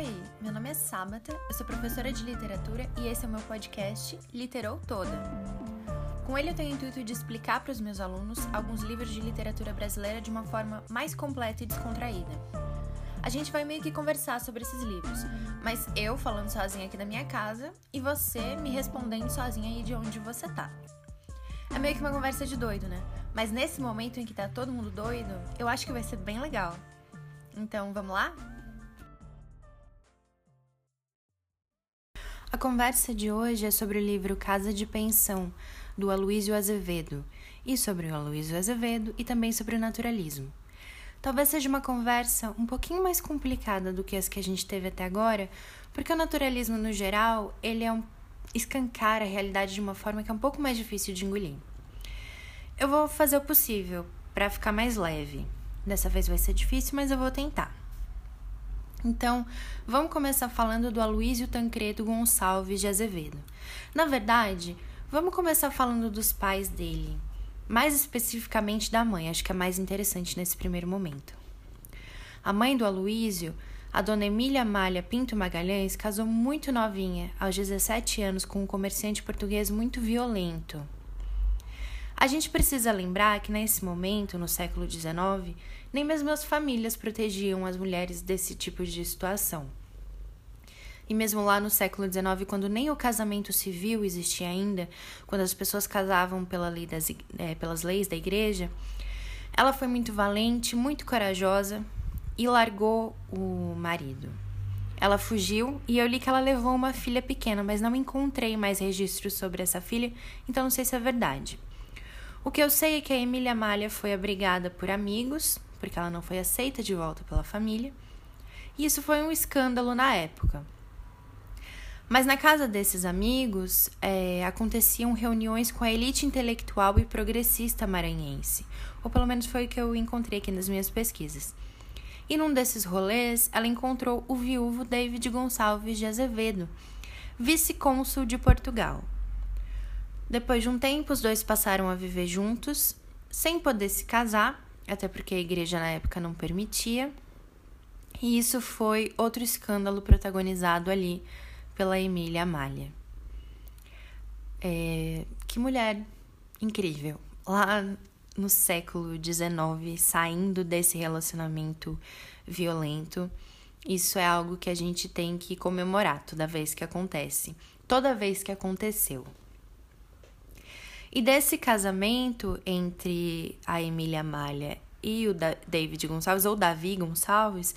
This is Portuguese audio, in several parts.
Oi, meu nome é Sábata, eu sou professora de literatura e esse é o meu podcast Literou Toda. Com ele eu tenho o intuito de explicar para os meus alunos alguns livros de literatura brasileira de uma forma mais completa e descontraída. A gente vai meio que conversar sobre esses livros, mas eu falando sozinha aqui da minha casa e você me respondendo sozinha aí de onde você tá. É meio que uma conversa de doido, né? Mas nesse momento em que tá todo mundo doido, eu acho que vai ser bem legal. Então, vamos lá? A conversa de hoje é sobre o livro Casa de Pensão, do Aloysio Azevedo, e sobre o Aloysio Azevedo e também sobre o naturalismo. Talvez seja uma conversa um pouquinho mais complicada do que as que a gente teve até agora, porque o naturalismo no geral, ele é um escancar a realidade de uma forma que é um pouco mais difícil de engolir. Eu vou fazer o possível para ficar mais leve. Dessa vez vai ser difícil, mas eu vou tentar. Então, vamos começar falando do Aloysio Tancredo Gonçalves de Azevedo. Na verdade, vamos começar falando dos pais dele, mais especificamente da mãe, acho que é mais interessante nesse primeiro momento. A mãe do Aloysio, a dona Emília Malha Pinto Magalhães, casou muito novinha, aos 17 anos, com um comerciante português muito violento. A gente precisa lembrar que nesse momento, no século XIX, nem mesmo as famílias protegiam as mulheres desse tipo de situação. E mesmo lá no século XIX, quando nem o casamento civil existia ainda, quando as pessoas casavam pela lei das, é, pelas leis da igreja, ela foi muito valente, muito corajosa e largou o marido. Ela fugiu e eu li que ela levou uma filha pequena, mas não encontrei mais registros sobre essa filha, então não sei se é verdade. O que eu sei é que a Emília Malha foi abrigada por amigos, porque ela não foi aceita de volta pela família, e isso foi um escândalo na época. Mas na casa desses amigos é, aconteciam reuniões com a elite intelectual e progressista maranhense, ou pelo menos foi o que eu encontrei aqui nas minhas pesquisas. E num desses rolês, ela encontrou o viúvo David Gonçalves de Azevedo, vice-cônsul de Portugal. Depois de um tempo, os dois passaram a viver juntos, sem poder se casar, até porque a igreja na época não permitia. E isso foi outro escândalo protagonizado ali pela Emília Amália. É, que mulher incrível! Lá no século XIX, saindo desse relacionamento violento, isso é algo que a gente tem que comemorar toda vez que acontece, toda vez que aconteceu. E desse casamento entre a Emília Malha e o David Gonçalves, ou Davi Gonçalves,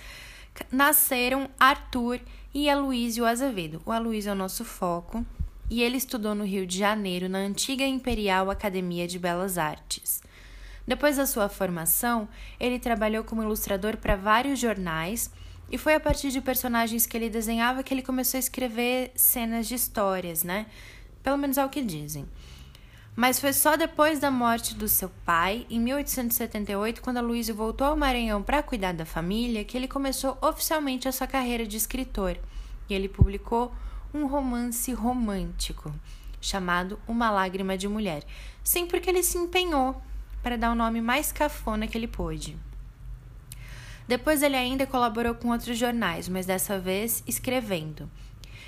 nasceram Arthur e Aloysio Azevedo. O Aloysio é o nosso foco e ele estudou no Rio de Janeiro, na antiga Imperial Academia de Belas Artes. Depois da sua formação, ele trabalhou como ilustrador para vários jornais e foi a partir de personagens que ele desenhava que ele começou a escrever cenas de histórias, né? Pelo menos é o que dizem. Mas foi só depois da morte do seu pai, em 1878, quando Aloysio voltou ao Maranhão para cuidar da família, que ele começou oficialmente a sua carreira de escritor. E ele publicou um romance romântico chamado Uma Lágrima de Mulher. Sim, porque ele se empenhou para dar o nome mais cafona que ele pôde. Depois ele ainda colaborou com outros jornais, mas dessa vez escrevendo.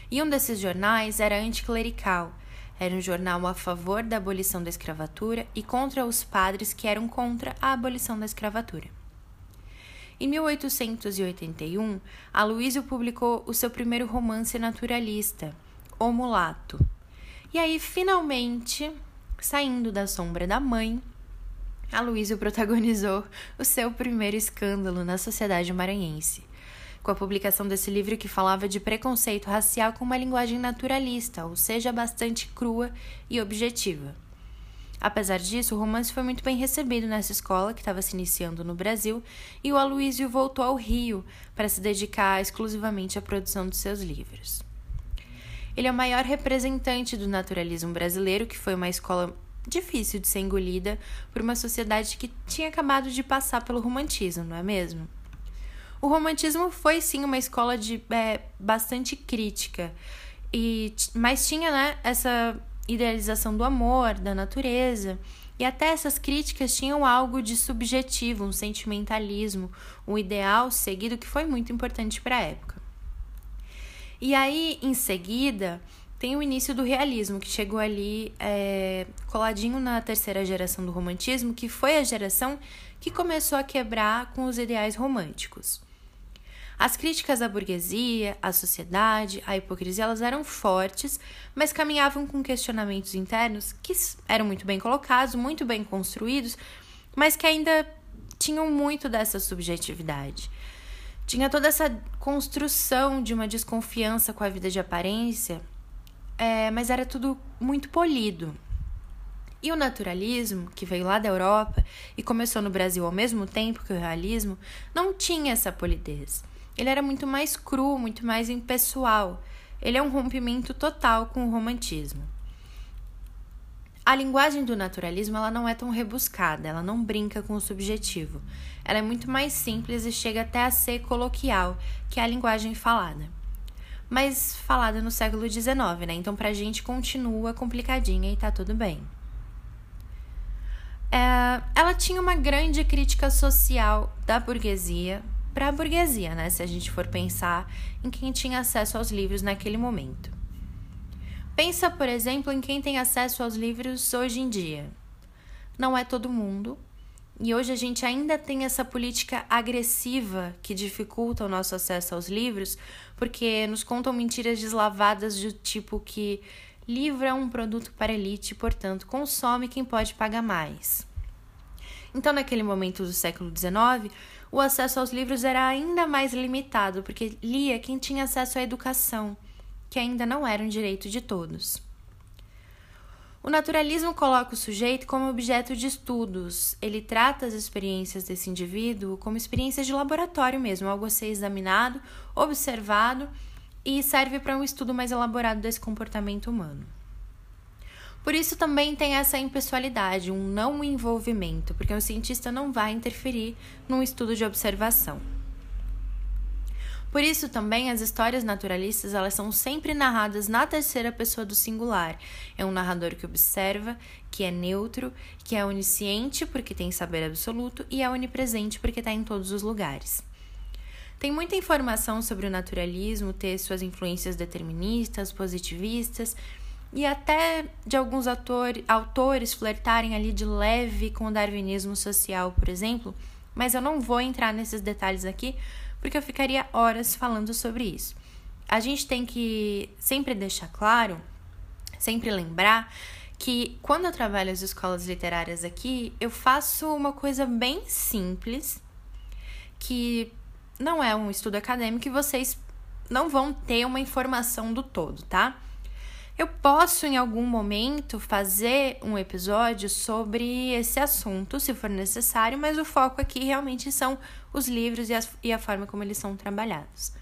E um desses jornais era anticlerical era um jornal a favor da abolição da escravatura e contra os padres que eram contra a abolição da escravatura. Em 1881, Aloysio publicou o seu primeiro romance naturalista, O Mulato. E aí, finalmente, saindo da sombra da mãe, Aloysio protagonizou o seu primeiro escândalo na sociedade maranhense com a publicação desse livro que falava de preconceito racial com uma linguagem naturalista, ou seja, bastante crua e objetiva. Apesar disso, o romance foi muito bem recebido nessa escola que estava se iniciando no Brasil e o Aloísio voltou ao Rio para se dedicar exclusivamente à produção de seus livros. Ele é o maior representante do naturalismo brasileiro, que foi uma escola difícil de ser engolida por uma sociedade que tinha acabado de passar pelo romantismo, não é mesmo? O romantismo foi sim uma escola de é, bastante crítica, e, mas tinha né, essa idealização do amor, da natureza. E até essas críticas tinham algo de subjetivo, um sentimentalismo, um ideal seguido que foi muito importante para a época. E aí, em seguida, tem o início do realismo, que chegou ali é, coladinho na terceira geração do romantismo, que foi a geração que começou a quebrar com os ideais românticos. As críticas à burguesia, à sociedade, à hipocrisia, elas eram fortes, mas caminhavam com questionamentos internos que eram muito bem colocados, muito bem construídos, mas que ainda tinham muito dessa subjetividade. Tinha toda essa construção de uma desconfiança com a vida de aparência, é, mas era tudo muito polido. E o naturalismo, que veio lá da Europa e começou no Brasil ao mesmo tempo que o realismo, não tinha essa polidez. Ele era muito mais cru, muito mais impessoal. Ele é um rompimento total com o romantismo. A linguagem do naturalismo ela não é tão rebuscada, ela não brinca com o subjetivo. Ela é muito mais simples e chega até a ser coloquial, que é a linguagem falada. Mas falada no século XIX, né? Então pra gente continua complicadinha e tá tudo bem. É, ela tinha uma grande crítica social da burguesia para a burguesia, né? Se a gente for pensar em quem tinha acesso aos livros naquele momento. Pensa, por exemplo, em quem tem acesso aos livros hoje em dia. Não é todo mundo, e hoje a gente ainda tem essa política agressiva que dificulta o nosso acesso aos livros, porque nos contam mentiras deslavadas do tipo que livro é um produto para elite, portanto, consome quem pode pagar mais. Então, naquele momento do século XIX, o acesso aos livros era ainda mais limitado, porque lia quem tinha acesso à educação que ainda não era um direito de todos. O naturalismo coloca o sujeito como objeto de estudos. Ele trata as experiências desse indivíduo como experiências de laboratório mesmo, algo a ser examinado, observado e serve para um estudo mais elaborado desse comportamento humano. Por isso também tem essa impessoalidade, um não envolvimento, porque o cientista não vai interferir num estudo de observação. Por isso também as histórias naturalistas elas são sempre narradas na terceira pessoa do singular. É um narrador que observa, que é neutro, que é onisciente porque tem saber absoluto e é onipresente porque está em todos os lugares. Tem muita informação sobre o naturalismo, ter suas influências deterministas, positivistas e até de alguns autores flertarem ali de leve com o darwinismo social, por exemplo, mas eu não vou entrar nesses detalhes aqui porque eu ficaria horas falando sobre isso. A gente tem que sempre deixar claro, sempre lembrar que quando eu trabalho as escolas literárias aqui, eu faço uma coisa bem simples, que não é um estudo acadêmico e vocês não vão ter uma informação do todo, tá? Eu posso, em algum momento, fazer um episódio sobre esse assunto, se for necessário, mas o foco aqui realmente são os livros e, as, e a forma como eles são trabalhados.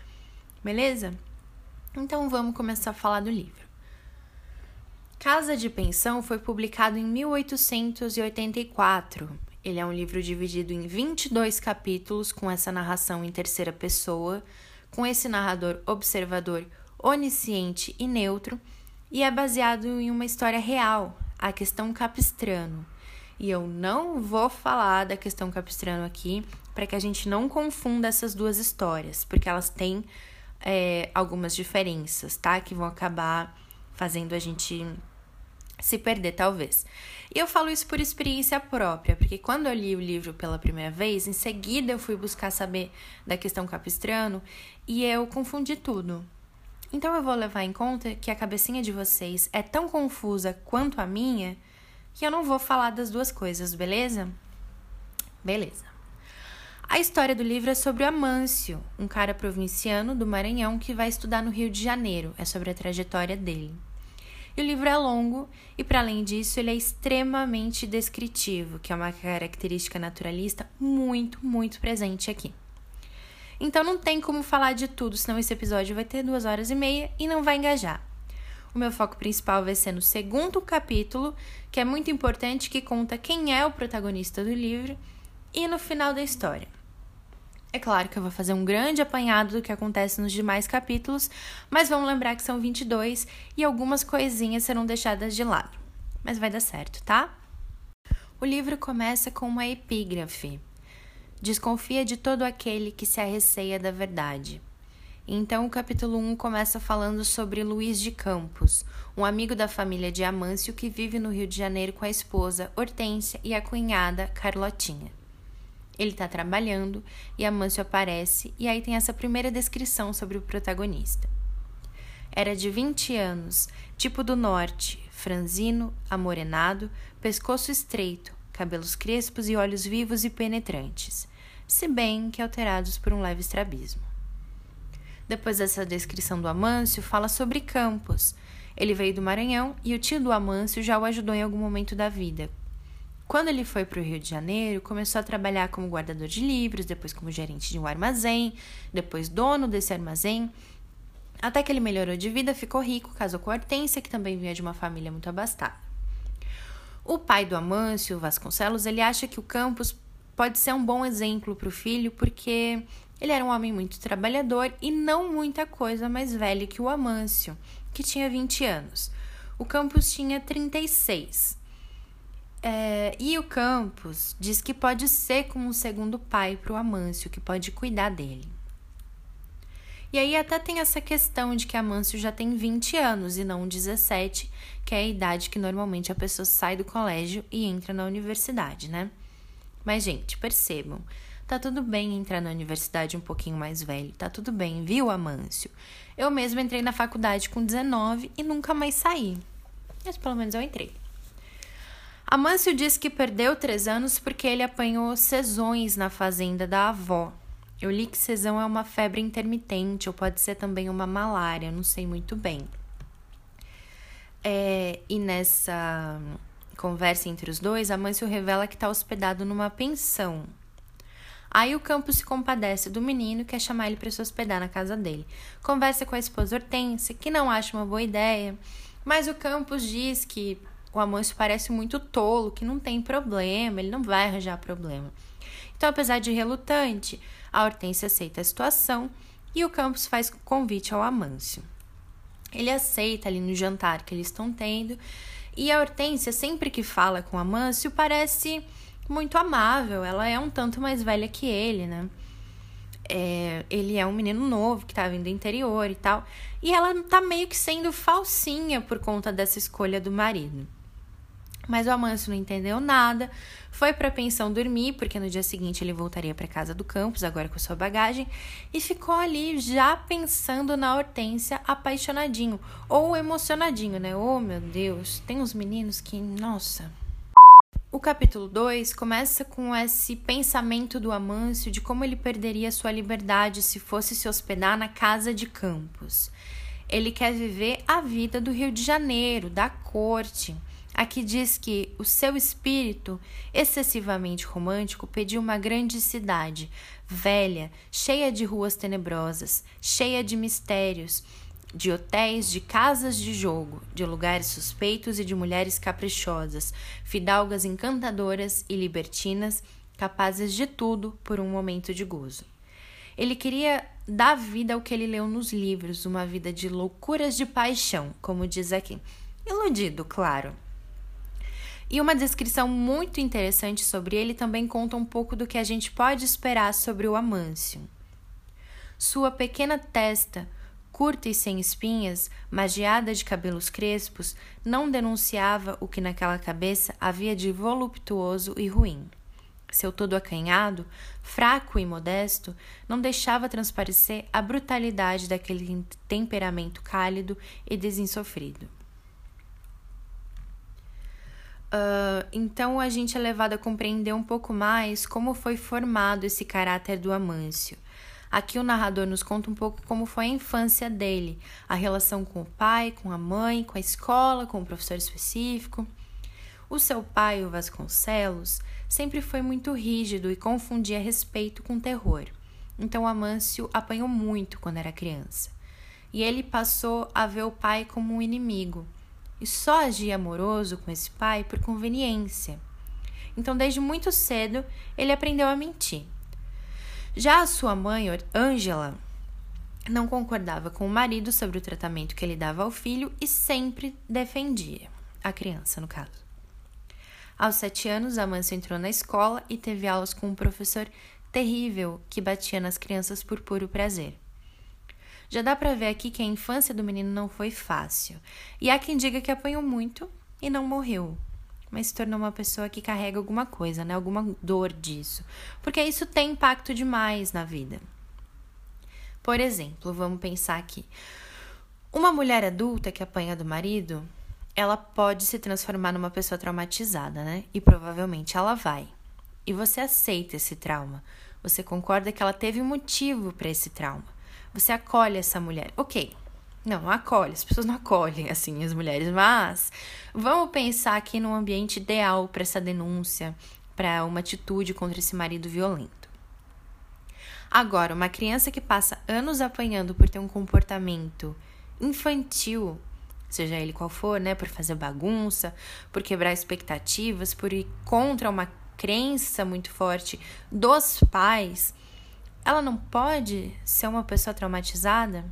Beleza? Então vamos começar a falar do livro. Casa de Pensão foi publicado em 1884. Ele é um livro dividido em 22 capítulos, com essa narração em terceira pessoa, com esse narrador observador onisciente e neutro e é baseado em uma história real, a questão Capistrano. E eu não vou falar da questão Capistrano aqui para que a gente não confunda essas duas histórias, porque elas têm é, algumas diferenças, tá? Que vão acabar fazendo a gente se perder, talvez. E eu falo isso por experiência própria, porque quando eu li o livro pela primeira vez, em seguida eu fui buscar saber da questão Capistrano e eu confundi tudo. Então eu vou levar em conta que a cabecinha de vocês é tão confusa quanto a minha que eu não vou falar das duas coisas, beleza? Beleza. A história do livro é sobre o Amâncio, um cara provinciano do Maranhão que vai estudar no Rio de Janeiro. É sobre a trajetória dele. E o livro é longo e, para além disso, ele é extremamente descritivo, que é uma característica naturalista muito, muito presente aqui. Então não tem como falar de tudo, senão esse episódio vai ter duas horas e meia e não vai engajar. O meu foco principal vai ser no segundo capítulo, que é muito importante, que conta quem é o protagonista do livro, e no final da história. É claro que eu vou fazer um grande apanhado do que acontece nos demais capítulos, mas vamos lembrar que são 22 e algumas coisinhas serão deixadas de lado. Mas vai dar certo, tá? O livro começa com uma epígrafe, Desconfia de todo aquele que se arreceia da verdade. Então, o capítulo 1 começa falando sobre Luiz de Campos, um amigo da família de Amâncio que vive no Rio de Janeiro com a esposa Hortência e a cunhada Carlotinha. Ele está trabalhando e Amâncio aparece, e aí tem essa primeira descrição sobre o protagonista. Era de 20 anos, tipo do norte, franzino, amorenado, pescoço estreito, cabelos crespos e olhos vivos e penetrantes, se bem que alterados por um leve estrabismo. Depois dessa descrição do Amâncio, fala sobre Campos. Ele veio do Maranhão e o tio do Amâncio já o ajudou em algum momento da vida. Quando ele foi para o Rio de Janeiro, começou a trabalhar como guardador de livros, depois como gerente de um armazém, depois dono desse armazém. Até que ele melhorou de vida, ficou rico, casou com Hortência, que também vinha de uma família muito abastada. O pai do Amâncio, Vasconcelos, ele acha que o Campos pode ser um bom exemplo para o filho, porque ele era um homem muito trabalhador e não muita coisa mais velho que o Amâncio, que tinha 20 anos. O Campos tinha 36. É, e o Campos diz que pode ser como um segundo pai para o Amâncio, que pode cuidar dele. E aí até tem essa questão de que Amâncio já tem 20 anos e não 17, que é a idade que normalmente a pessoa sai do colégio e entra na universidade, né? Mas, gente, percebam, Tá tudo bem entrar na universidade um pouquinho mais velho, tá tudo bem, viu, Amâncio? Eu mesmo entrei na faculdade com 19 e nunca mais saí. Mas pelo menos eu entrei. Amâncio disse que perdeu três anos porque ele apanhou sesões na fazenda da avó. Eu li que sesão é uma febre intermitente, ou pode ser também uma malária, não sei muito bem. É, e nessa conversa entre os dois, Amâncio revela que está hospedado numa pensão Aí o Campos se compadece do menino e quer chamar ele para se hospedar na casa dele. Conversa com a esposa Hortência, que não acha uma boa ideia, mas o Campos diz que o Amâncio parece muito tolo, que não tem problema, ele não vai arranjar problema. Então, apesar de relutante, a Hortência aceita a situação e o Campos faz convite ao Amâncio. Ele aceita ali no jantar que eles estão tendo e a Hortência, sempre que fala com Amâncio, parece muito amável. Ela é um tanto mais velha que ele, né? É, ele é um menino novo que tá vindo do interior e tal. E ela tá meio que sendo falsinha por conta dessa escolha do marido. Mas o Amâncio não entendeu nada, foi para a pensão dormir, porque no dia seguinte ele voltaria para casa do campus, agora com sua bagagem, e ficou ali já pensando na Hortência apaixonadinho, ou emocionadinho, né? Oh, meu Deus, tem uns meninos que, nossa, o capítulo 2 começa com esse pensamento do Amâncio de como ele perderia sua liberdade se fosse se hospedar na casa de Campos. Ele quer viver a vida do Rio de Janeiro, da corte. Aqui diz que o seu espírito, excessivamente romântico, pediu uma grande cidade, velha, cheia de ruas tenebrosas, cheia de mistérios, de hotéis, de casas de jogo, de lugares suspeitos e de mulheres caprichosas, fidalgas encantadoras e libertinas, capazes de tudo por um momento de gozo. Ele queria dar vida ao que ele leu nos livros, uma vida de loucuras de paixão, como diz aqui. Iludido, claro. E uma descrição muito interessante sobre ele também conta um pouco do que a gente pode esperar sobre o Amâncio. Sua pequena testa, curta e sem espinhas, magiada de cabelos crespos, não denunciava o que naquela cabeça havia de voluptuoso e ruim. Seu todo acanhado, fraco e modesto, não deixava transparecer a brutalidade daquele temperamento cálido e desinsofrido. Uh, então a gente é levado a compreender um pouco mais como foi formado esse caráter do Amâncio. Aqui o narrador nos conta um pouco como foi a infância dele, a relação com o pai, com a mãe, com a escola, com o professor específico. O seu pai, o Vasconcelos, sempre foi muito rígido e confundia respeito com terror. Então Amâncio apanhou muito quando era criança. E ele passou a ver o pai como um inimigo e só agia amoroso com esse pai por conveniência. Então, desde muito cedo, ele aprendeu a mentir. Já a sua mãe, Ângela, não concordava com o marido sobre o tratamento que ele dava ao filho e sempre defendia a criança, no caso. Aos sete anos, Amâncio entrou na escola e teve aulas com um professor terrível que batia nas crianças por puro prazer. Já dá para ver aqui que a infância do menino não foi fácil. E há quem diga que apanhou muito e não morreu, mas se tornou uma pessoa que carrega alguma coisa, né? Alguma dor disso. Porque isso tem impacto demais na vida. Por exemplo, vamos pensar aqui. Uma mulher adulta que apanha do marido, ela pode se transformar numa pessoa traumatizada, né? E provavelmente ela vai. E você aceita esse trauma. Você concorda que ela teve um motivo para esse trauma. Você acolhe essa mulher. Ok. Não, acolhe, as pessoas não acolhem assim as mulheres, mas vamos pensar aqui num ambiente ideal para essa denúncia, para uma atitude contra esse marido violento. Agora, uma criança que passa anos apanhando por ter um comportamento infantil, seja ele qual for, né, por fazer bagunça, por quebrar expectativas, por ir contra uma crença muito forte dos pais, ela não pode ser uma pessoa traumatizada?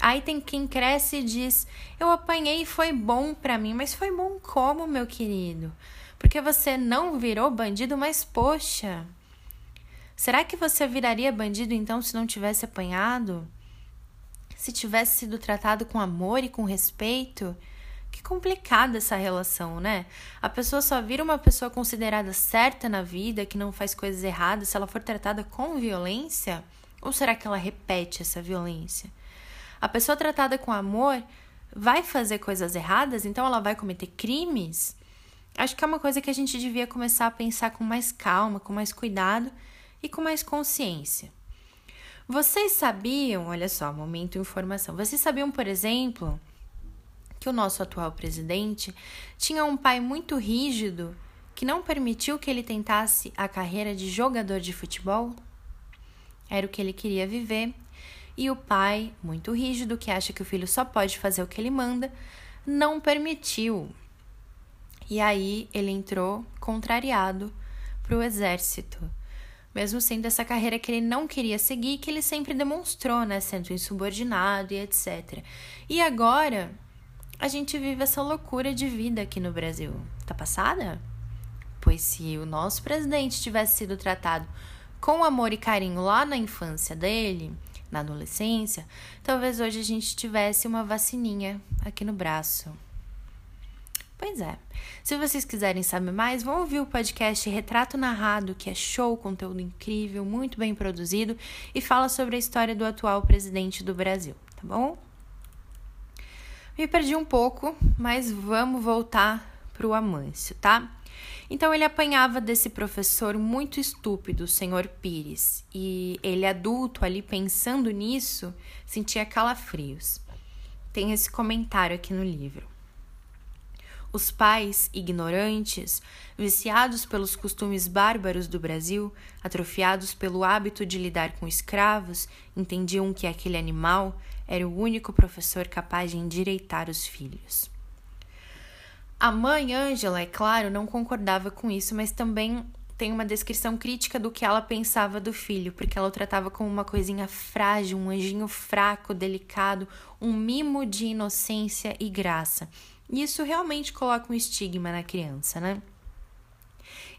Aí tem quem cresce e diz: "Eu apanhei e foi bom para mim", mas foi bom como, meu querido? Porque você não virou bandido, mas poxa, Será que você viraria bandido então se não tivesse apanhado? Se tivesse sido tratado com amor e com respeito? Que complicada essa relação, né? A pessoa só vira uma pessoa considerada certa na vida, que não faz coisas erradas, se ela for tratada com violência? Ou será que ela repete essa violência? A pessoa tratada com amor vai fazer coisas erradas, então ela vai cometer crimes? Acho que é uma coisa que a gente devia começar a pensar com mais calma, com mais cuidado e com mais consciência. Vocês sabiam, olha só, momento informação. Vocês sabiam, por exemplo, que o nosso atual presidente tinha um pai muito rígido que não permitiu que ele tentasse a carreira de jogador de futebol? Era o que ele queria viver. E o pai, muito rígido, que acha que o filho só pode fazer o que ele manda, não permitiu. E aí ele entrou contrariado para o exército mesmo sendo essa carreira que ele não queria seguir, que ele sempre demonstrou, né, sendo insubordinado e etc. E agora a gente vive essa loucura de vida aqui no Brasil. Tá passada? Pois se o nosso presidente tivesse sido tratado com amor e carinho lá na infância dele, na adolescência, talvez hoje a gente tivesse uma vacininha aqui no braço. Pois é. Se vocês quiserem saber mais, vão ouvir o podcast Retrato Narrado, que é show, conteúdo incrível, muito bem produzido e fala sobre a história do atual presidente do Brasil, tá bom? Me perdi um pouco, mas vamos voltar para o Amâncio, tá? Então ele apanhava desse professor muito estúpido, o senhor Pires, e ele adulto ali pensando nisso, sentia calafrios. Tem esse comentário aqui no livro. Os pais, ignorantes, viciados pelos costumes bárbaros do Brasil, atrofiados pelo hábito de lidar com escravos, entendiam que aquele animal era o único professor capaz de endireitar os filhos. A mãe Ângela, é claro, não concordava com isso, mas também tem uma descrição crítica do que ela pensava do filho, porque ela o tratava como uma coisinha frágil, um anjinho fraco, delicado, um mimo de inocência e graça. E isso realmente coloca um estigma na criança, né?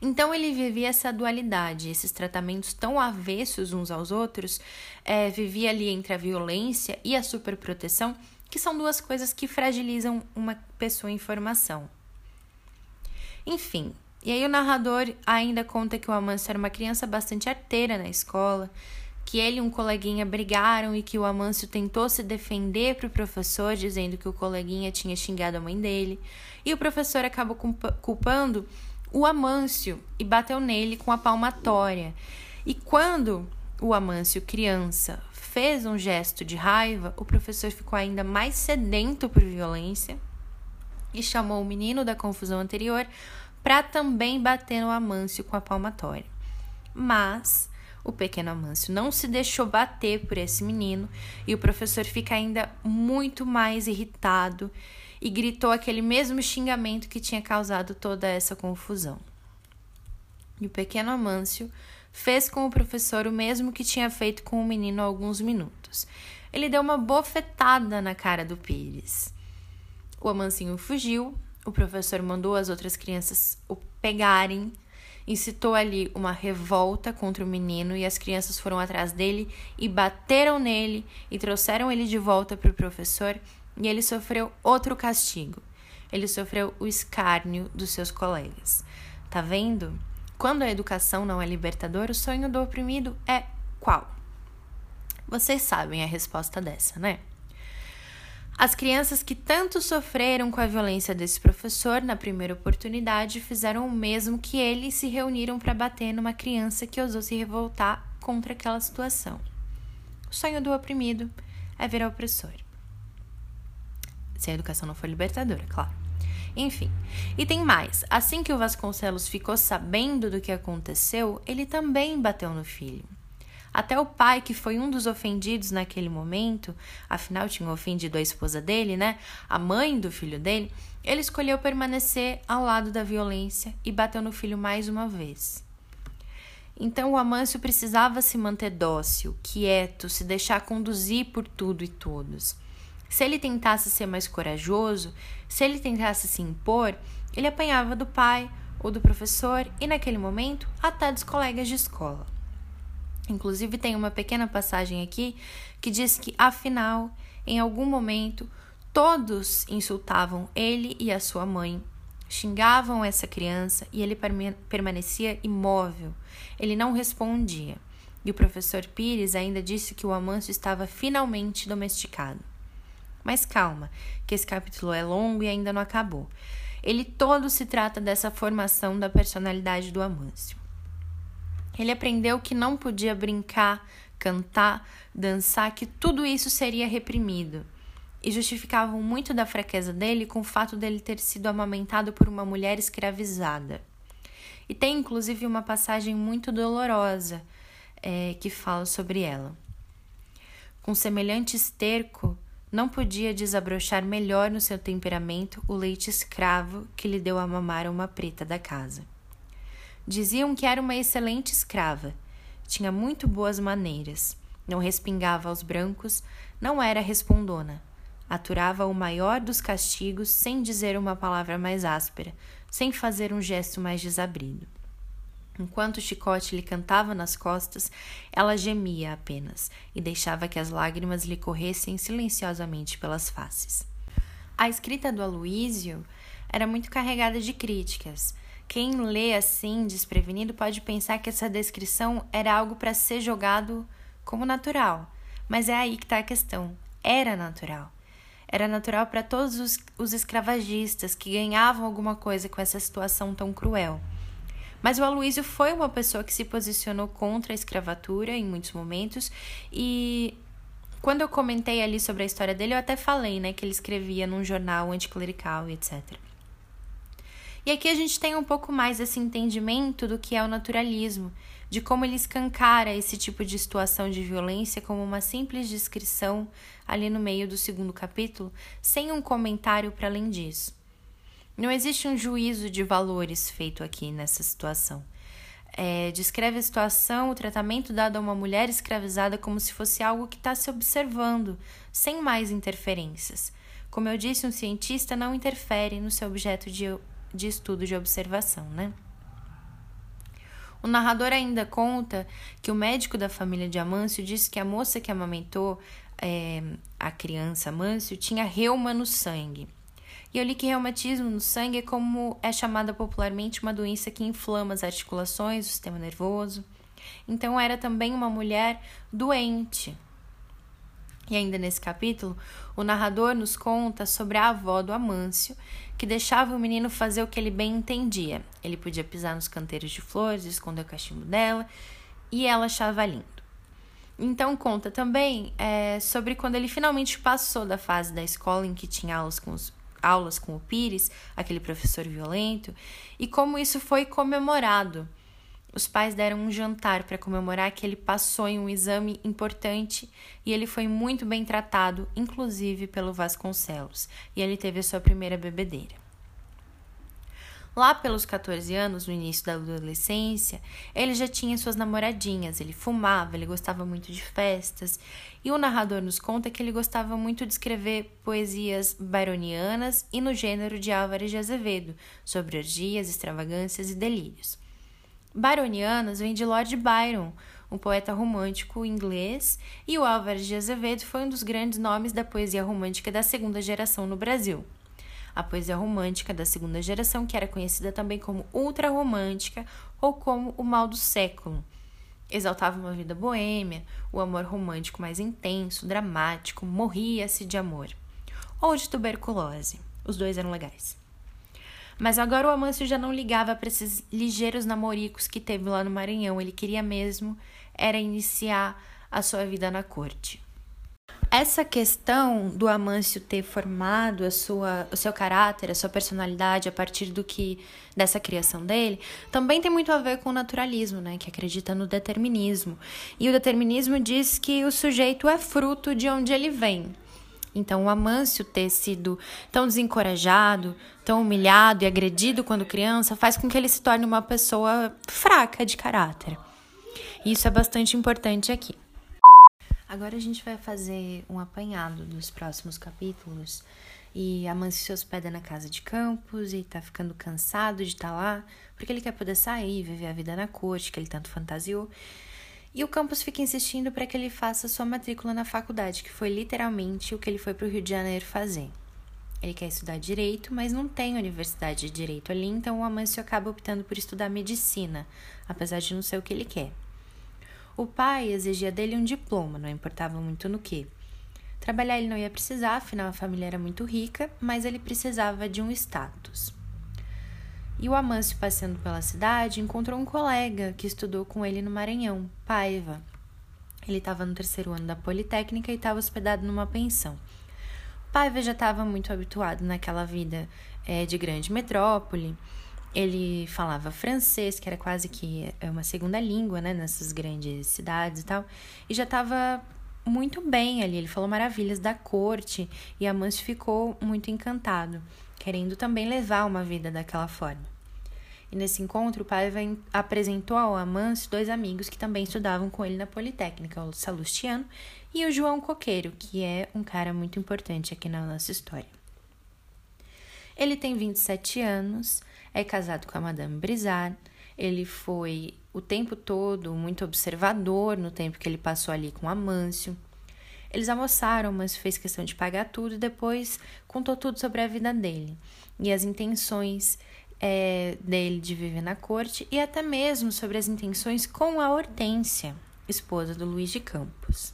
Então ele vivia essa dualidade, esses tratamentos tão avessos uns aos outros, é, vivia ali entre a violência e a superproteção, que são duas coisas que fragilizam uma pessoa em formação. Enfim, e aí o narrador ainda conta que o Amâncio era uma criança bastante arteira na escola, que ele e um coleguinha brigaram e que o Amâncio tentou se defender para o professor, dizendo que o coleguinha tinha xingado a mãe dele. E o professor acabou culpando o Amâncio e bateu nele com a palmatória. E quando o Amâncio, criança, fez um gesto de raiva, o professor ficou ainda mais sedento por violência e chamou o menino da confusão anterior para também bater no Amâncio com a palmatória. Mas o pequeno Amâncio não se deixou bater por esse menino e o professor fica ainda muito mais irritado e gritou aquele mesmo xingamento que tinha causado toda essa confusão. E o pequeno Amâncio fez com o professor o mesmo que tinha feito com o menino há alguns minutos. Ele deu uma bofetada na cara do Pires. O Amancinho fugiu, o professor mandou as outras crianças o pegarem incitou ali uma revolta contra o menino e as crianças foram atrás dele e bateram nele e trouxeram ele de volta para o professor e ele sofreu outro castigo. Ele sofreu o escárnio dos seus colegas. Tá vendo? Quando a educação não é libertadora, o sonho do oprimido é qual? Vocês sabem a resposta dessa, né? As crianças que tanto sofreram com a violência desse professor na primeira oportunidade fizeram o mesmo que ele e se reuniram para bater numa criança que ousou se revoltar contra aquela situação. O sonho do oprimido é virar opressor. Se a educação não for libertadora, claro. Enfim, e tem mais. Assim que o Vasconcelos ficou sabendo do que aconteceu, ele também bateu no filho. Até o pai, que foi um dos ofendidos naquele momento, afinal tinha ofendido a esposa dele, né? A mãe do filho dele, ele escolheu permanecer ao lado da violência e bateu no filho mais uma vez. Então o Amâncio precisava se manter dócil, quieto, se deixar conduzir por tudo e todos. Se ele tentasse ser mais corajoso, se ele tentasse se impor, ele apanhava do pai ou do professor e, naquele momento, até dos colegas de escola. Inclusive, tem uma pequena passagem aqui que diz que, afinal, em algum momento, todos insultavam ele e a sua mãe, xingavam essa criança e ele permanecia imóvel. Ele não respondia. E o professor Pires ainda disse que o Amâncio estava finalmente domesticado. Mas calma, que esse capítulo é longo e ainda não acabou. Ele todo se trata dessa formação da personalidade do Amâncio. Ele aprendeu que não podia brincar, cantar, dançar, que tudo isso seria reprimido. E justificavam muito da fraqueza dele com o fato dele ter sido amamentado por uma mulher escravizada. E tem inclusive uma passagem muito dolorosa é, que fala sobre ela. Com semelhante esterco, não podia desabrochar melhor no seu temperamento o leite escravo que lhe deu a mamar uma preta da casa. Diziam que era uma excelente escrava. Tinha muito boas maneiras. Não respingava aos brancos, não era respondona. Aturava o maior dos castigos sem dizer uma palavra mais áspera, sem fazer um gesto mais desabrido. Enquanto o chicote lhe cantava nas costas, ela gemia apenas e deixava que as lágrimas lhe corressem silenciosamente pelas faces. A escrita do Aloísio era muito carregada de críticas. Quem lê assim, desprevenido, pode pensar que essa descrição era algo para ser jogado como natural. Mas é aí que está a questão. Era natural. Era natural para todos os, os escravagistas que ganhavam alguma coisa com essa situação tão cruel. Mas o Aloísio foi uma pessoa que se posicionou contra a escravatura em muitos momentos e quando eu comentei ali sobre a história dele, eu até falei, né, que ele escrevia num jornal anticlerical e etc. E aqui a gente tem um pouco mais esse entendimento do que é o naturalismo, de como ele escancara esse tipo de situação de violência como uma simples descrição ali no meio do segundo capítulo, sem um comentário para além disso. Não existe um juízo de valores feito aqui nessa situação. É, descreve a situação, o tratamento dado a uma mulher escravizada como se fosse algo que está se observando, sem mais interferências. Como eu disse, um cientista não interfere no seu objeto de de estudo de observação, né? O narrador ainda conta que o médico da família de Amâncio disse que a moça que amamentou é, a criança Amâncio tinha reuma no sangue. E eu li que reumatismo no sangue é como é chamada popularmente uma doença que inflama as articulações, o sistema nervoso. Então era também uma mulher doente. E ainda nesse capítulo, o narrador nos conta sobre a avó do Amâncio, que deixava o menino fazer o que ele bem entendia. Ele podia pisar nos canteiros de flores, esconder o cachimbo dela, e ela achava lindo. Então conta também é, sobre quando ele finalmente passou da fase da escola em que tinha aulas com, os, aulas com o Pires, aquele professor violento, e como isso foi comemorado os pais deram um jantar para comemorar que ele passou em um exame importante e ele foi muito bem tratado, inclusive pelo Vasconcelos, e ele teve a sua primeira bebedeira. Lá pelos 14 anos, no início da adolescência, ele já tinha suas namoradinhas, ele fumava, ele gostava muito de festas, e o narrador nos conta que ele gostava muito de escrever poesias byronianas e no gênero de Álvares de Azevedo, sobre orgias, extravagâncias e delírios. Baronianas vem de Lord Byron, um poeta romântico inglês, e o Álvares de Azevedo foi um dos grandes nomes da poesia romântica da segunda geração no Brasil. A poesia romântica da segunda geração, que era conhecida também como ultrarromântica ou como o mal do século. Exaltava uma vida boêmia, o amor romântico mais intenso, dramático, morria-se de amor. Ou de tuberculose. Os dois eram legais. Mas agora o Amâncio já não ligava para esses ligeiros namoricos que teve lá no Maranhão. Ele queria mesmo era iniciar a sua vida na corte. Essa questão do Amâncio ter formado a sua, o seu caráter, a sua personalidade a partir do que dessa criação dele, também tem muito a ver com o naturalismo, né, que acredita no determinismo. E o determinismo diz que o sujeito é fruto de onde ele vem. Então, o Amâncio ter sido tão desencorajado, tão humilhado e agredido quando criança faz com que ele se torne uma pessoa fraca de caráter. Isso é bastante importante aqui. Agora a gente vai fazer um apanhado dos próximos capítulos. E Amâncio se hospeda na casa de Campos e tá ficando cansado de estar tá lá, porque ele quer poder sair, viver a vida na corte, que ele tanto fantasiou. E o campus fica insistindo para que ele faça sua matrícula na faculdade, que foi literalmente o que ele foi para o Rio de Janeiro fazer. Ele quer estudar direito, mas não tem universidade de direito ali, então o Amâncio acaba optando por estudar medicina, apesar de não ser o que ele quer. O pai exigia dele um diploma, não importava muito no que. Trabalhar ele não ia precisar, afinal a família era muito rica, mas ele precisava de um status. E o Amâncio, passeando pela cidade, encontrou um colega que estudou com ele no Maranhão, Paiva. Ele estava no terceiro ano da Politécnica e estava hospedado numa pensão. Paiva já estava muito habituado naquela vida é, de grande metrópole. Ele falava francês, que era quase que é uma segunda língua, né, nessas grandes cidades e tal, e já estava muito bem ali. Ele falou maravilhas da corte e Amâncio ficou muito encantado querendo também levar uma vida daquela forma. E nesse encontro, o pai apresentou ao Amâncio dois amigos que também estudavam com ele na Politécnica, o Salustiano e o João Coqueiro, que é um cara muito importante aqui na nossa história. Ele tem 27 anos, é casado com a Madame Brizard, ele foi o tempo todo muito observador no tempo que ele passou ali com Amâncio. Eles almoçaram, mas fez questão de pagar tudo e depois contou tudo sobre a vida dele e as intenções é, dele de viver na corte e até mesmo sobre as intenções com a Hortência, esposa do Luiz de Campos.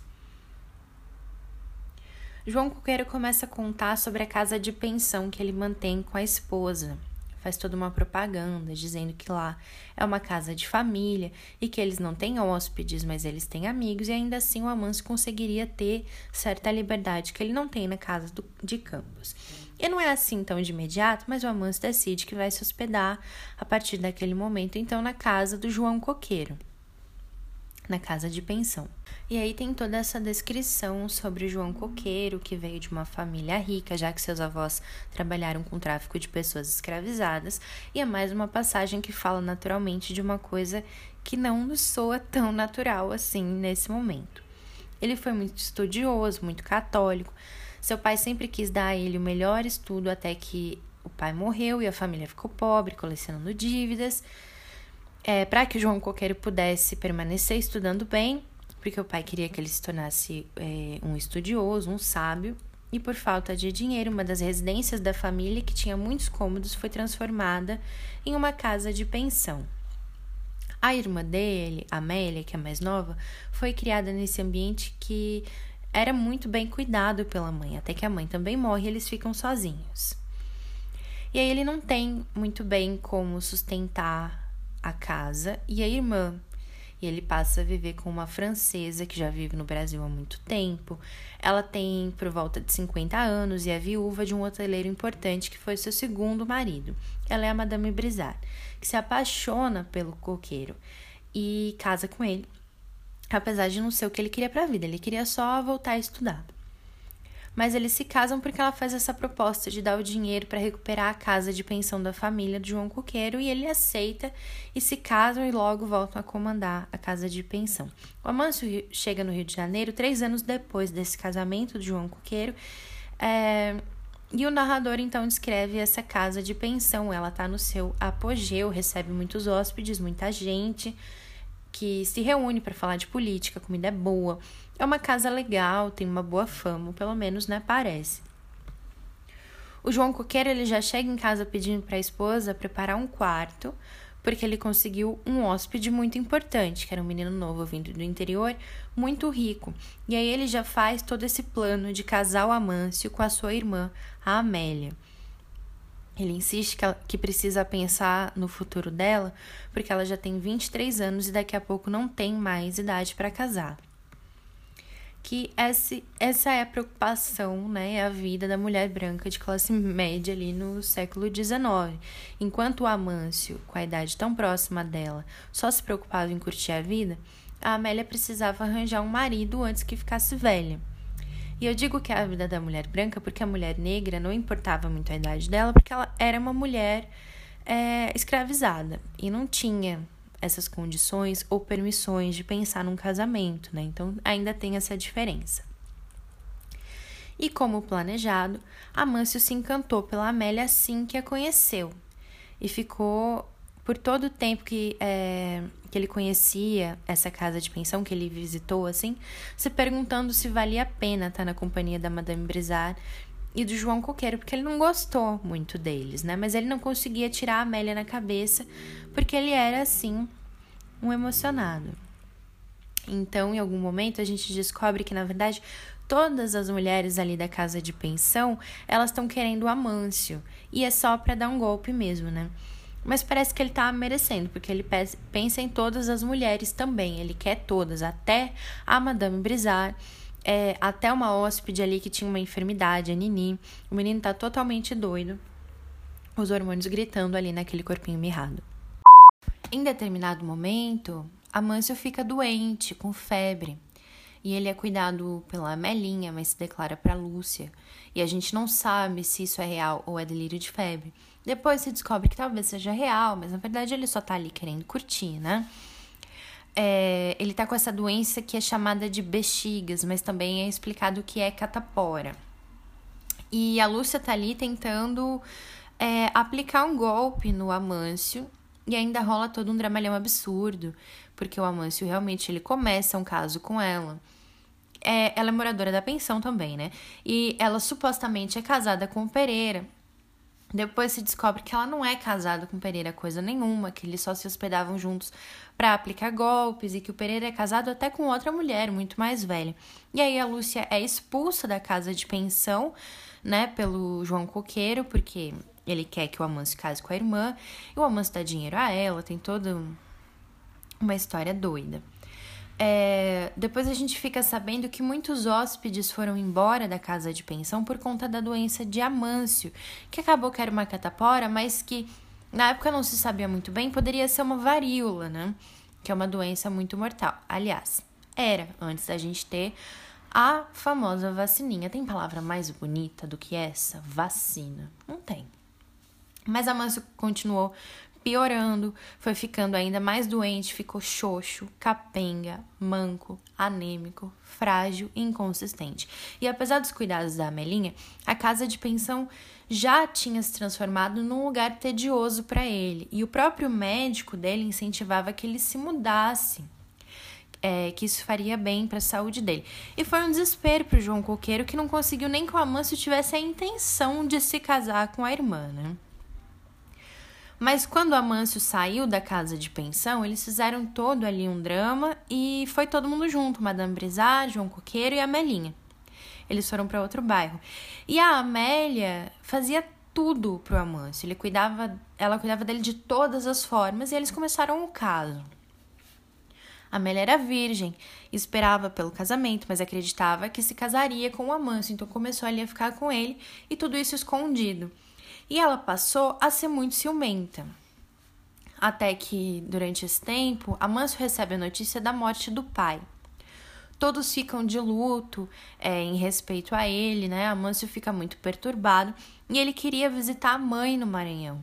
João Coqueiro começa a contar sobre a casa de pensão que ele mantém com a esposa faz toda uma propaganda dizendo que lá é uma casa de família e que eles não têm hóspedes, mas eles têm amigos, e ainda assim o Amâncio conseguiria ter certa liberdade que ele não tem na casa do, de Campos. E não é assim tão de imediato, mas o Amâncio decide que vai se hospedar a partir daquele momento, então, na casa do João Coqueiro na casa de pensão. E aí tem toda essa descrição sobre João Coqueiro, que veio de uma família rica, já que seus avós trabalharam com tráfico de pessoas escravizadas, e é mais uma passagem que fala naturalmente de uma coisa que não nos soa tão natural assim nesse momento. Ele foi muito estudioso, muito católico. Seu pai sempre quis dar a ele o melhor estudo até que o pai morreu e a família ficou pobre, colecionando dívidas é, para que João Coqueiro pudesse permanecer estudando bem, porque o pai queria que ele se tornasse é, um estudioso, um sábio, e por falta de dinheiro, uma das residências da família, que tinha muitos cômodos, foi transformada em uma casa de pensão. A irmã dele, Amélia, que é mais nova, foi criada nesse ambiente que era muito bem cuidado pela mãe, até que a mãe também morre e eles ficam sozinhos. E aí ele não tem muito bem como sustentar a casa e a irmã. E ele passa a viver com uma francesa que já vive no Brasil há muito tempo. Ela tem por volta de 50 anos e é viúva de um hoteleiro importante que foi seu segundo marido. Ela é a Madame Brizard, que se apaixona pelo coqueiro e casa com ele, apesar de não ser o que ele queria para a vida. Ele queria só voltar a estudar mas eles se casam porque ela faz essa proposta de dar o dinheiro para recuperar a casa de pensão da família de João Coqueiro e ele aceita e se casam e logo voltam a comandar a casa de pensão. O Amâncio chega no Rio de Janeiro três anos depois desse casamento de João Coqueiro é, E o narrador então descreve essa casa de pensão. Ela está no seu apogeu, recebe muitos hóspedes, muita gente que se reúne para falar de política, a comida é boa. É uma casa legal, tem uma boa fama, pelo menos, né, parece. O João Coqueiro ele já chega em casa pedindo para a esposa preparar um quarto, porque ele conseguiu um hóspede muito importante, que era um menino novo vindo do interior, muito rico. E aí ele já faz todo esse plano de casar o Amâncio com a sua irmã, a Amélia. Ele insiste que, ela, que precisa pensar no futuro dela, porque ela já tem 23 anos e daqui a pouco não tem mais idade para casar que esse, essa é a preocupação, né, é a vida da mulher branca de classe média ali no século XIX. Enquanto o Amâncio, com a idade tão próxima dela, só se preocupava em curtir a vida, a Amélia precisava arranjar um marido antes que ficasse velha. E eu digo que é a vida da mulher branca porque a mulher negra não importava muito a idade dela, porque ela era uma mulher é, escravizada e não tinha essas condições ou permissões de pensar num casamento, né? Então ainda tem essa diferença. E como planejado, Amâncio se encantou pela Amélia assim que a conheceu e ficou por todo o tempo que, é, que ele conhecia essa casa de pensão que ele visitou, assim, se perguntando se valia a pena estar na companhia da Madame Brizard e do João Coqueiro, porque ele não gostou muito deles, né? Mas ele não conseguia tirar a Amélia na cabeça, porque ele era, assim, um emocionado. Então, em algum momento, a gente descobre que, na verdade, todas as mulheres ali da casa de pensão, elas estão querendo o Amâncio. E é só para dar um golpe mesmo, né? Mas parece que ele tá merecendo, porque ele pensa em todas as mulheres também. Ele quer todas, até a Madame Brizard, é, até uma hóspede ali que tinha uma enfermidade, a Nini. O menino tá totalmente doido. Os hormônios gritando ali naquele corpinho mirrado. Em determinado momento, Amâncio fica doente, com febre. E ele é cuidado pela Melinha, mas se declara para Lúcia. E a gente não sabe se isso é real ou é delírio de febre. Depois se descobre que talvez seja real, mas na verdade ele só tá ali querendo curtir, né? É, ele tá com essa doença que é chamada de bexigas, mas também é explicado que é catapora. E a Lúcia tá ali tentando é, aplicar um golpe no Amâncio e ainda rola todo um dramalhão absurdo, porque o Amâncio realmente ele começa um caso com ela. É, ela é moradora da pensão também, né? E ela supostamente é casada com o Pereira. Depois se descobre que ela não é casada com Pereira coisa nenhuma, que eles só se hospedavam juntos para aplicar golpes e que o Pereira é casado até com outra mulher muito mais velha. E aí a Lúcia é expulsa da casa de pensão, né, pelo João Coqueiro, porque ele quer que o Amâncio case com a irmã, e o Amâncio dá dinheiro a ela, tem toda uma história doida. É, depois a gente fica sabendo que muitos hóspedes foram embora da casa de pensão por conta da doença de Amâncio, que acabou que era uma catapora, mas que na época não se sabia muito bem, poderia ser uma varíola, né? Que é uma doença muito mortal. Aliás, era antes da gente ter a famosa vacininha. Tem palavra mais bonita do que essa? Vacina. Não tem. Mas Amâncio continuou piorando, foi ficando ainda mais doente, ficou xoxo, capenga, manco, anêmico, frágil e inconsistente. E apesar dos cuidados da Amelinha, a casa de pensão já tinha se transformado num lugar tedioso para ele, e o próprio médico dele incentivava que ele se mudasse. É, que isso faria bem para a saúde dele. E foi um desespero para o João Coqueiro que não conseguiu nem que o Amâncio tivesse a intenção de se casar com a irmã, né? Mas quando Amâncio saiu da casa de pensão, eles fizeram todo ali um drama e foi todo mundo junto, Madame Brizard, João Coqueiro e Amelinha. Eles foram para outro bairro. E a Amélia fazia tudo pro Amâncio. Ele cuidava, ela cuidava dele de todas as formas e eles começaram o caso. A Amélia era virgem, esperava pelo casamento, mas acreditava que se casaria com o Amâncio, então começou ali a ficar com ele e tudo isso escondido. E ela passou a ser muito ciumenta. Até que, durante esse tempo, Amâncio recebe a notícia da morte do pai. Todos ficam de luto é, em respeito a ele, né? Amâncio fica muito perturbado e ele queria visitar a mãe no Maranhão.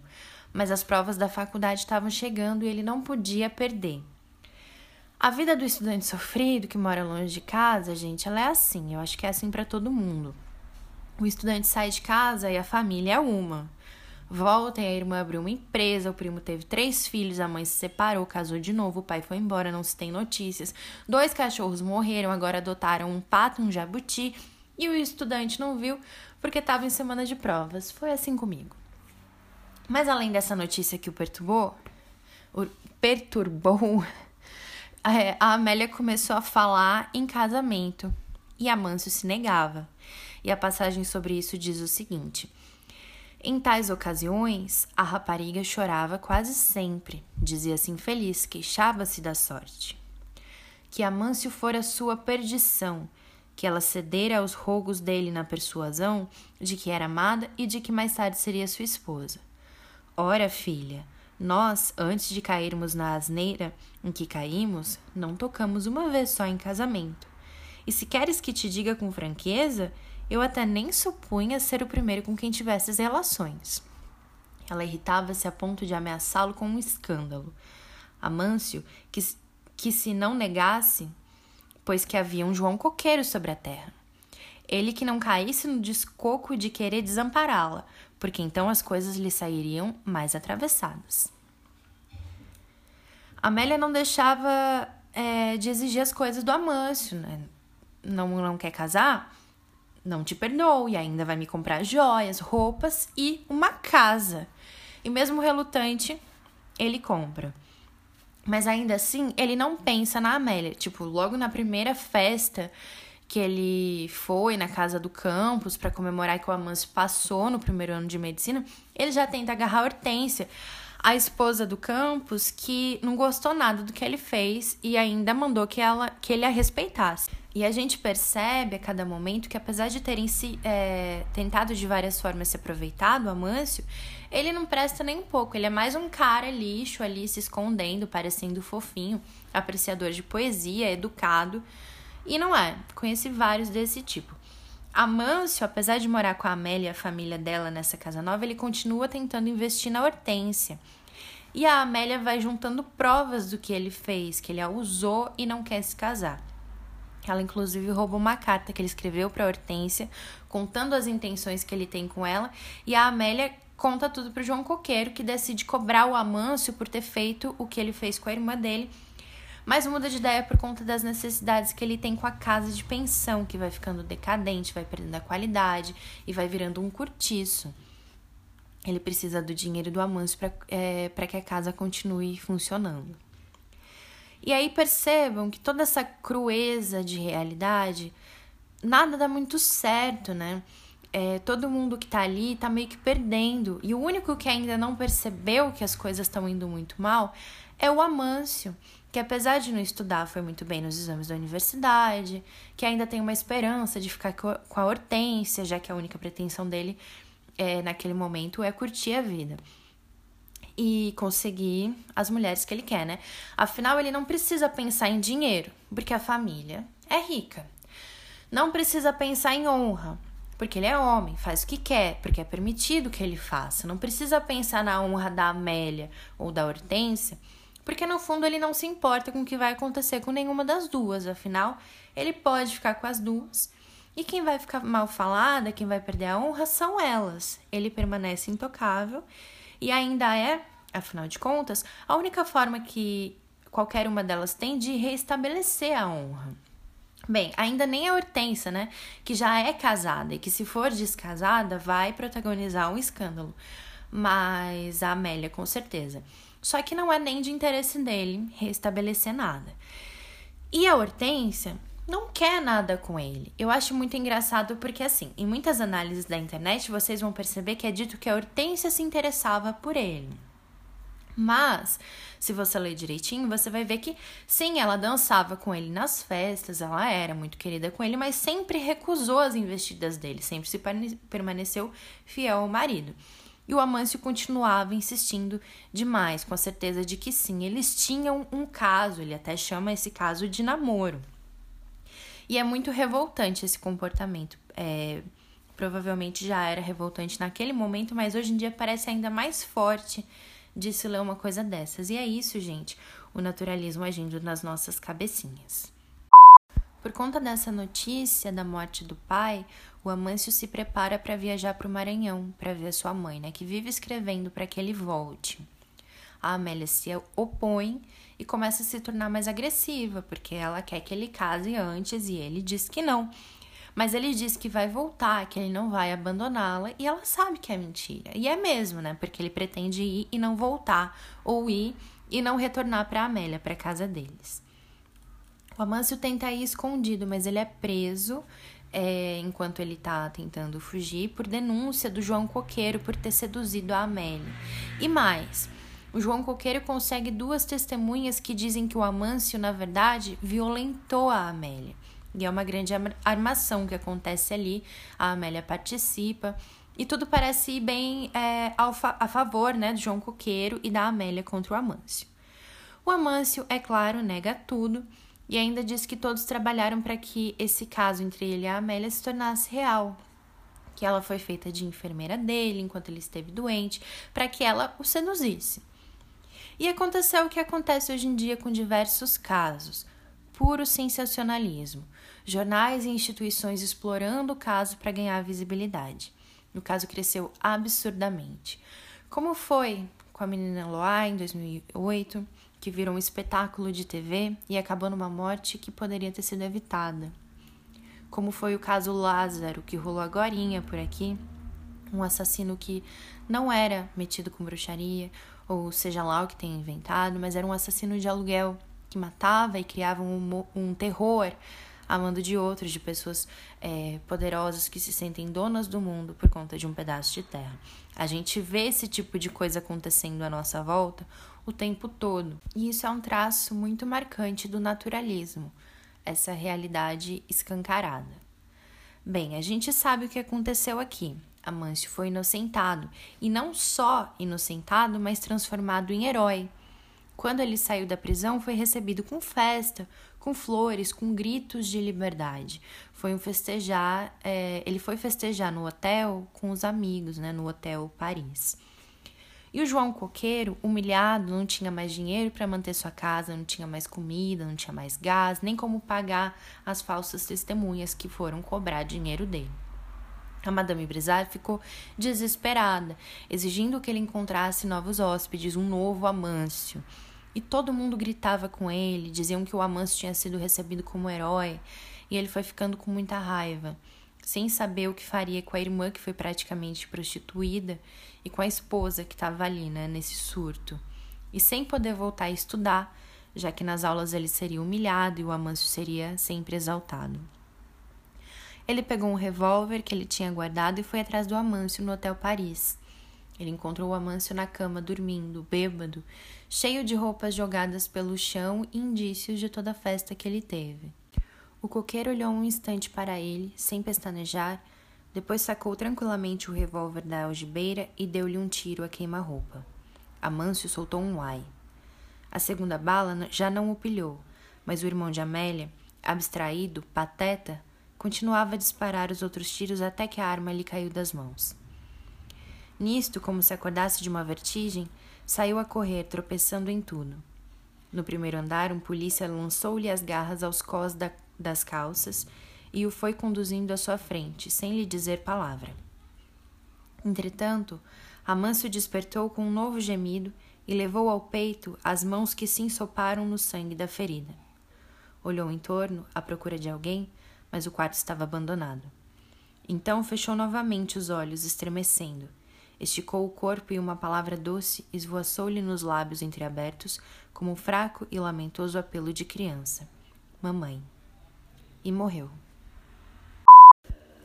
Mas as provas da faculdade estavam chegando e ele não podia perder. A vida do estudante sofrido que mora longe de casa, gente, ela é assim. Eu acho que é assim para todo mundo. O estudante sai de casa e a família é uma. Volta e a irmã abriu uma empresa, o primo teve três filhos, a mãe se separou, casou de novo, o pai foi embora, não se tem notícias. Dois cachorros morreram, agora adotaram um pato, um jabuti, e o estudante não viu porque estava em semana de provas. Foi assim comigo. Mas além dessa notícia que o perturbou, o perturbou, é, a Amélia começou a falar em casamento e Amâncio se negava. E a passagem sobre isso diz o seguinte: Em tais ocasiões, a rapariga chorava quase sempre, dizia-se infeliz, queixava-se da sorte. Que Amâncio fora sua perdição, que ela cedera aos rogos dele na persuasão de que era amada e de que mais tarde seria sua esposa. Ora, filha, nós, antes de cairmos na asneira em que caímos, não tocamos uma vez só em casamento. E se queres que te diga com franqueza, eu até nem supunha ser o primeiro com quem tivesses relações. Ela irritava-se a ponto de ameaçá-lo com um escândalo. Amâncio, que, que se não negasse, pois que havia um João Coqueiro sobre a terra. Ele que não caísse no descoco de querer desampará-la, porque então as coisas lhe sairiam mais atravessadas. Amélia não deixava é, de exigir as coisas do Amâncio, né? Não, não quer casar? Não te perdoo e ainda vai me comprar joias, roupas e uma casa. E mesmo relutante, ele compra. Mas ainda assim, ele não pensa na Amélia. Tipo, logo na primeira festa que ele foi na casa do campus para comemorar que o Amâncio passou no primeiro ano de medicina, ele já tenta agarrar a Hortência, a esposa do campus, que não gostou nada do que ele fez e ainda mandou que, ela, que ele a respeitasse. E a gente percebe a cada momento que, apesar de terem se é, tentado de várias formas se aproveitar do Amâncio, ele não presta nem um pouco. Ele é mais um cara lixo ali, se escondendo, parecendo fofinho, apreciador de poesia, educado. E não é. Conheci vários desse tipo. Amâncio, apesar de morar com a Amélia e a família dela nessa casa nova, ele continua tentando investir na Hortência. E a Amélia vai juntando provas do que ele fez, que ele a usou e não quer se casar. Ela, inclusive, roubou uma carta que ele escreveu para Hortência, contando as intenções que ele tem com ela, e a Amélia conta tudo para João Coqueiro, que decide cobrar o Amâncio por ter feito o que ele fez com a irmã dele, mas muda de ideia por conta das necessidades que ele tem com a casa de pensão, que vai ficando decadente, vai perdendo a qualidade e vai virando um cortiço. Ele precisa do dinheiro do Amâncio para é, que a casa continue funcionando. E aí percebam que toda essa crueza de realidade, nada dá muito certo, né? É, todo mundo que tá ali tá meio que perdendo. E o único que ainda não percebeu que as coisas estão indo muito mal é o Amâncio, que apesar de não estudar, foi muito bem nos exames da universidade, que ainda tem uma esperança de ficar com a Hortência, já que a única pretensão dele é, naquele momento é curtir a vida e conseguir as mulheres que ele quer, né? Afinal, ele não precisa pensar em dinheiro, porque a família é rica. Não precisa pensar em honra, porque ele é homem, faz o que quer, porque é permitido que ele faça. Não precisa pensar na honra da Amélia ou da Hortência, porque no fundo ele não se importa com o que vai acontecer com nenhuma das duas. Afinal, ele pode ficar com as duas. E quem vai ficar mal falada, quem vai perder a honra são elas. Ele permanece intocável e ainda é, afinal de contas, a única forma que qualquer uma delas tem de restabelecer a honra. Bem, ainda nem a Hortensa, né, que já é casada e que se for descasada vai protagonizar um escândalo. Mas a Amélia, com certeza. Só que não é nem de interesse dele restabelecer nada. E a Hortência não quer nada com ele. Eu acho muito engraçado porque, assim, em muitas análises da internet vocês vão perceber que é dito que a Hortência se interessava por ele. Mas, se você ler direitinho, você vai ver que sim, ela dançava com ele nas festas, ela era muito querida com ele, mas sempre recusou as investidas dele, sempre se permaneceu fiel ao marido. E o Amâncio continuava insistindo demais, com a certeza de que sim, eles tinham um caso, ele até chama esse caso de namoro. E é muito revoltante esse comportamento. É, provavelmente já era revoltante naquele momento, mas hoje em dia parece ainda mais forte de se ler uma coisa dessas. E é isso, gente, o naturalismo agindo nas nossas cabecinhas. Por conta dessa notícia da morte do pai, o Amâncio se prepara para viajar para o Maranhão para ver sua mãe, né, que vive escrevendo para que ele volte. A Amélia se opõe e começa a se tornar mais agressiva, porque ela quer que ele case antes e ele diz que não. Mas ele diz que vai voltar, que ele não vai abandoná-la, e ela sabe que é mentira. E é mesmo, né? Porque ele pretende ir e não voltar, ou ir e não retornar para Amélia, para casa deles. O Amâncio tenta ir escondido, mas ele é preso é, enquanto ele está tentando fugir por denúncia do João Coqueiro por ter seduzido a Amélia. E mais, o João Coqueiro consegue duas testemunhas que dizem que o Amâncio, na verdade, violentou a Amélia. E é uma grande armação que acontece ali. A Amélia participa. E tudo parece ir bem é, a favor né, do João Coqueiro e da Amélia contra o Amâncio. O Amâncio, é claro, nega tudo e ainda diz que todos trabalharam para que esse caso entre ele e a Amélia se tornasse real. Que ela foi feita de enfermeira dele enquanto ele esteve doente, para que ela o seduzisse. E aconteceu o que acontece hoje em dia com diversos casos: puro sensacionalismo jornais e instituições explorando o caso para ganhar visibilidade. O caso cresceu absurdamente. Como foi com a menina Loa em 2008, que virou um espetáculo de TV e acabou numa morte que poderia ter sido evitada. Como foi o caso Lázaro, que rolou agora por aqui, um assassino que não era metido com bruxaria, ou seja lá o que tem inventado, mas era um assassino de aluguel que matava e criava um, um terror amando de outros, de pessoas é, poderosas que se sentem donas do mundo por conta de um pedaço de terra. A gente vê esse tipo de coisa acontecendo à nossa volta o tempo todo. E isso é um traço muito marcante do naturalismo, essa realidade escancarada. Bem, a gente sabe o que aconteceu aqui. Amâncio foi inocentado, e não só inocentado, mas transformado em herói. Quando ele saiu da prisão, foi recebido com festa, com flores, com gritos de liberdade. Foi um festejar, é, ele foi festejar no hotel com os amigos, né, no hotel Paris. E o João Coqueiro, humilhado, não tinha mais dinheiro para manter sua casa, não tinha mais comida, não tinha mais gás, nem como pagar as falsas testemunhas que foram cobrar dinheiro dele. A Madame Brizard ficou desesperada, exigindo que ele encontrasse novos hóspedes, um novo Amâncio. E todo mundo gritava com ele, diziam que o Amâncio tinha sido recebido como herói, e ele foi ficando com muita raiva, sem saber o que faria com a irmã que foi praticamente prostituída e com a esposa que estava ali, né, nesse surto. E sem poder voltar a estudar, já que nas aulas ele seria humilhado e o Amâncio seria sempre exaltado. Ele pegou um revólver que ele tinha guardado e foi atrás do Amâncio no Hotel Paris. Ele encontrou o Amâncio na cama, dormindo, bêbado, cheio de roupas jogadas pelo chão e indícios de toda a festa que ele teve. O coqueiro olhou um instante para ele, sem pestanejar, depois sacou tranquilamente o revólver da algibeira e deu-lhe um tiro a queima-roupa. Amâncio soltou um uai. A segunda bala já não o pilhou, mas o irmão de Amélia, abstraído, pateta, continuava a disparar os outros tiros até que a arma lhe caiu das mãos. Nisto, como se acordasse de uma vertigem, saiu a correr, tropeçando em tudo. No primeiro andar, um polícia lançou-lhe as garras aos cós da, das calças e o foi conduzindo à sua frente, sem lhe dizer palavra. Entretanto, Amâncio despertou com um novo gemido e levou ao peito as mãos que se ensoparam no sangue da ferida. Olhou em torno, à procura de alguém, mas o quarto estava abandonado. Então fechou novamente os olhos, estremecendo, Esticou o corpo e uma palavra doce esvoaçou-lhe nos lábios entreabertos como um fraco e lamentoso apelo de criança. Mamãe. E morreu.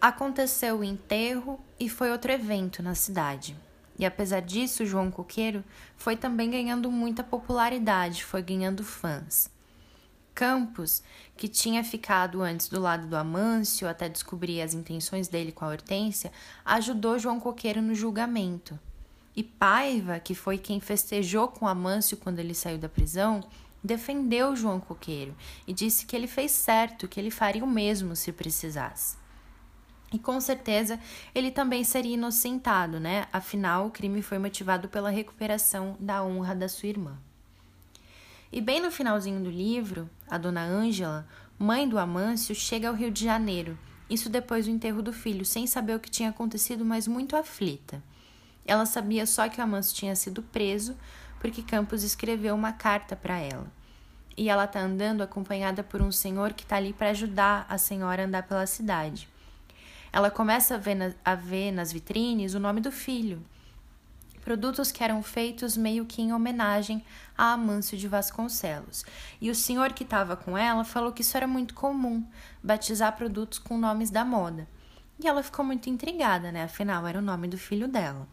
Aconteceu o enterro e foi outro evento na cidade. E apesar disso, João Coqueiro foi também ganhando muita popularidade, foi ganhando fãs. Campos, que tinha ficado antes do lado do Amâncio até descobrir as intenções dele com a Hortência, ajudou João Coqueiro no julgamento. E Paiva, que foi quem festejou com Amâncio quando ele saiu da prisão, defendeu João Coqueiro e disse que ele fez certo, que ele faria o mesmo se precisasse. E com certeza ele também seria inocentado, né? Afinal, o crime foi motivado pela recuperação da honra da sua irmã. E bem no finalzinho do livro, a dona Ângela mãe do Amâncio, chega ao Rio de Janeiro, isso depois do enterro do filho, sem saber o que tinha acontecido, mas muito aflita. Ela sabia só que o Amâncio tinha sido preso, porque Campos escreveu uma carta para ela. E ela está andando acompanhada por um senhor que está ali para ajudar a senhora a andar pela cidade. Ela começa a ver, na, a ver nas vitrines o nome do filho. Produtos que eram feitos meio que em homenagem a Amâncio de Vasconcelos. E o senhor que estava com ela falou que isso era muito comum, batizar produtos com nomes da moda. E ela ficou muito intrigada, né? Afinal, era o nome do filho dela.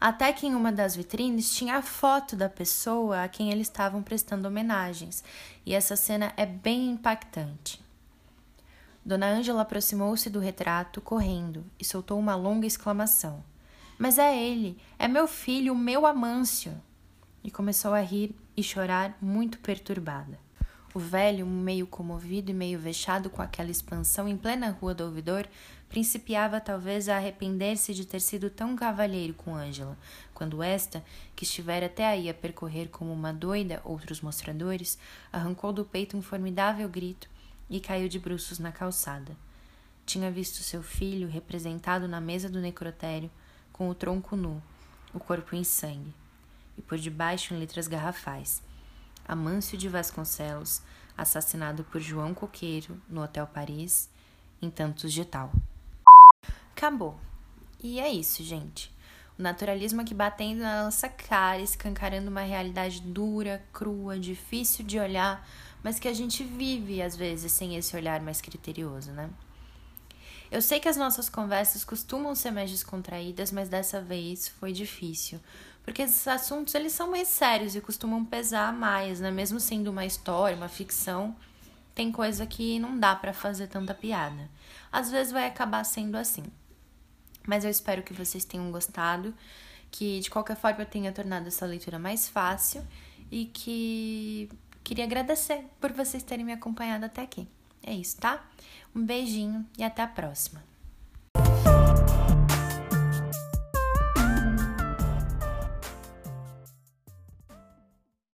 Até que em uma das vitrines tinha a foto da pessoa a quem eles estavam prestando homenagens, e essa cena é bem impactante. Dona Ângela aproximou-se do retrato, correndo, e soltou uma longa exclamação. Mas é ele, é meu filho, o meu Amâncio! E começou a rir e chorar, muito perturbada. O velho, meio comovido e meio vexado com aquela expansão em plena rua do ouvidor, principiava talvez a arrepender-se de ter sido tão cavalheiro com Ângela, quando esta, que estivera até aí a percorrer como uma doida outros mostradores, arrancou do peito um formidável grito e caiu de bruços na calçada. Tinha visto seu filho representado na mesa do necrotério, com o tronco nu, o corpo em sangue, e por debaixo em letras garrafais Amâncio de Vasconcelos, assassinado por João Coqueiro no Hotel Paris, em tantos de tal. Acabou. E é isso, gente. O naturalismo aqui batendo na nossa cara, escancarando uma realidade dura, crua, difícil de olhar, mas que a gente vive às vezes sem esse olhar mais criterioso, né? Eu sei que as nossas conversas costumam ser mais descontraídas, mas dessa vez foi difícil, porque esses assuntos eles são mais sérios e costumam pesar mais, né? Mesmo sendo uma história, uma ficção, tem coisa que não dá para fazer tanta piada. Às vezes vai acabar sendo assim. Mas eu espero que vocês tenham gostado, que de qualquer forma eu tenha tornado essa leitura mais fácil e que Queria agradecer por vocês terem me acompanhado até aqui. É isso, tá? Um beijinho e até a próxima.